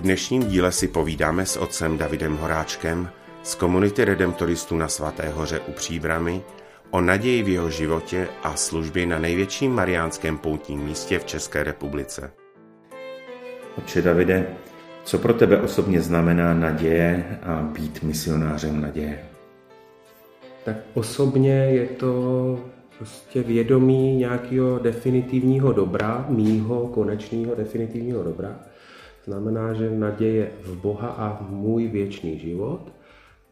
V dnešním díle si povídáme s otcem Davidem Horáčkem z komunity redemptoristů na Svaté hoře u Příbramy o naději v jeho životě a službě na největším mariánském poutním místě v České republice. Otče Davide, co pro tebe osobně znamená naděje a být misionářem naděje? Tak osobně je to prostě vědomí nějakého definitivního dobra, mýho konečného definitivního dobra. Znamená, že naděje v Boha a v můj věčný život.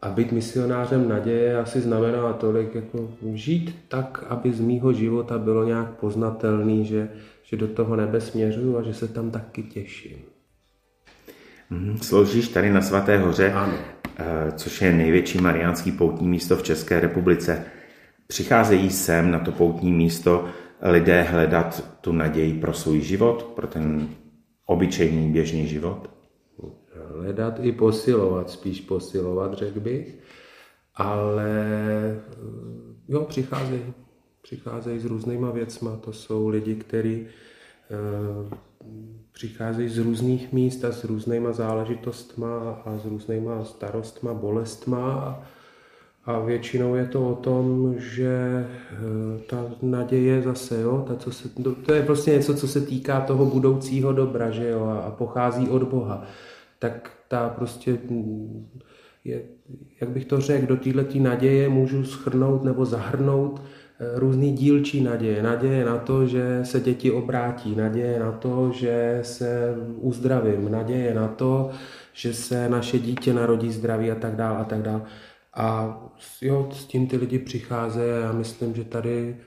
A být misionářem naděje asi znamená tolik, jako žít tak, aby z mýho života bylo nějak poznatelný, že, že do toho nebe směřuju a že se tam taky těším. Mhm. Sloužíš tady na Svaté hoře, Ano. eh, což je největší mariánský poutní místo v České republice. Přicházejí sem na to poutní místo lidé hledat tu naději pro svůj život, pro ten obyčejný běžný život? Hledat i posilovat, spíš posilovat, řekl bych. Ale jo, přicházejí, přicházejí s různýma věcma. To jsou lidi, kteří eh, přicházejí z různých míst a s různýma záležitostma a s různýma starostma, bolestma a, většinou je to o tom, že eh, ta naděje zase, jo, ta, co se, to, je prostě něco, co se týká toho budoucího dobra, že jo, a, a pochází od Boha. Tak ta prostě mm, je, jak bych to řekl, do této naděje můžu schrnout nebo zahrnout eh, různý dílčí naděje. Naděje na to, že se děti obrátí, naděje na to, že se uzdravím, naděje na to, že se naše dítě narodí zdraví a tak dále a tak dále. A jo, s tím ty lidi přicházejí a já myslím, že tady,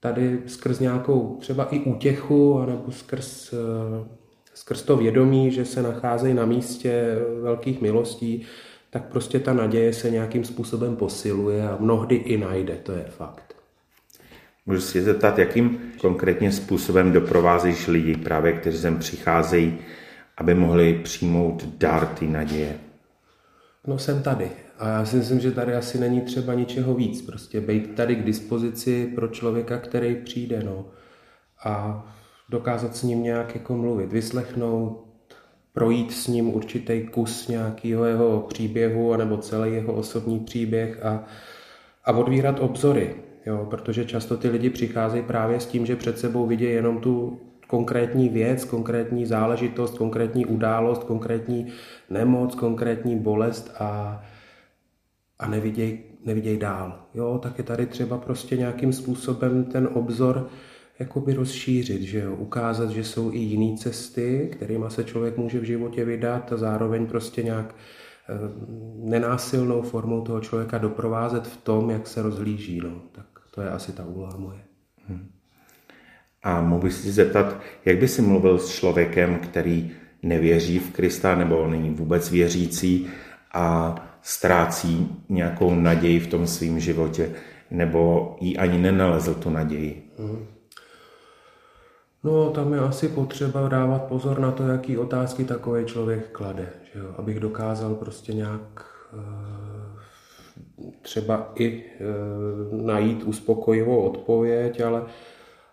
tady skrz nějakou třeba i útěchu, anebo skrz, eh, skrz to vědomí, že se nacházejí na místě velkých milostí, tak prostě ta naděje se nějakým způsobem posiluje a mnohdy i najde, to je fakt. Můžu se zeptat, jakým konkrétně způsobem doprovázíš lidi právě, kteří sem přicházejí, aby mohli přijmout dar ty naděje? No jsem tady a já si myslím, že tady asi není třeba ničeho víc. Prostě být tady k dispozici pro člověka, který přijde, no. A dokázat s ním nějak jako mluvit, vyslechnout, projít s ním určitý kus nějakého jeho příběhu anebo celý jeho osobní příběh a, a odvírat obzory, jo, protože často ty lidi přicházejí právě s tím, že před sebou vidí jenom tu konkrétní věc, konkrétní záležitost, konkrétní událost, konkrétní nemoc, konkrétní bolest a, a neviděj, neviděj dál. Jo, tak je tady třeba prostě nějakým způsobem ten obzor jakoby rozšířit, že jo? ukázat, že jsou i jiné cesty, kterými se člověk může v životě vydat a zároveň prostě nějak eh, nenásilnou formou toho člověka doprovázet v tom, jak se rozhlíží. No. Tak to je asi ta úloha moje. A mohu si zeptat, jak by si mluvil s člověkem, který nevěří v Krista nebo není vůbec věřící a ztrácí nějakou naději v tom svém životě, nebo jí ani nenalezl tu naději? No, tam je asi potřeba dávat pozor na to, jaký otázky takový člověk klade, že jo? abych dokázal prostě nějak eh, třeba i eh, najít uspokojivou odpověď, ale,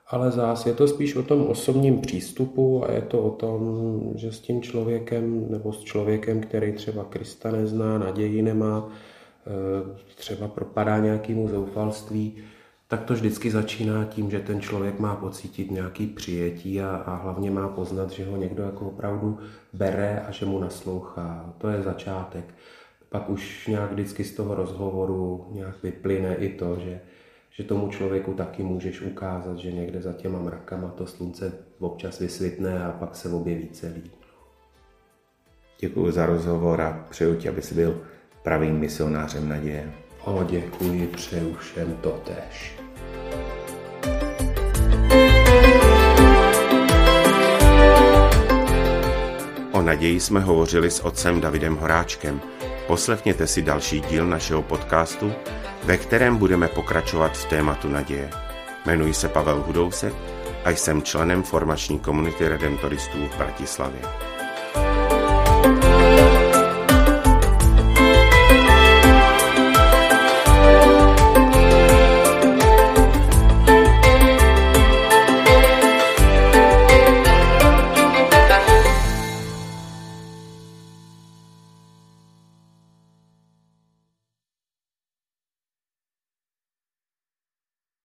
ale zás je to spíš o tom osobním přístupu a je to o tom, že s tím člověkem nebo s člověkem, který třeba Krista nezná, naději nemá, eh, třeba propadá nějakému zoufalství, tak to vždycky začíná tím, že ten člověk má pocítit nějaký přijetí a, a hlavně má poznat, že ho někdo jako opravdu bere a že mu naslouchá. To je začátek. Pak už nějak vždycky z toho rozhovoru nějak vyplyne i to, že, že tomu člověku taky můžeš ukázat, že někde za těma mrakama to slunce občas vysvitne a pak se objeví celý. Děkuji za rozhovor a přeju ti, aby jsi byl pravým misionářem naděje. O, děkuji, přeju všem totež. O naději jsme hovořili s otcem Davidem Horáčkem. Poslechněte si další díl našeho podcastu, ve kterém budeme pokračovat v tématu naděje. Jmenuji se Pavel Hudousek a jsem členem formační komunity redemptoristů v Bratislavě.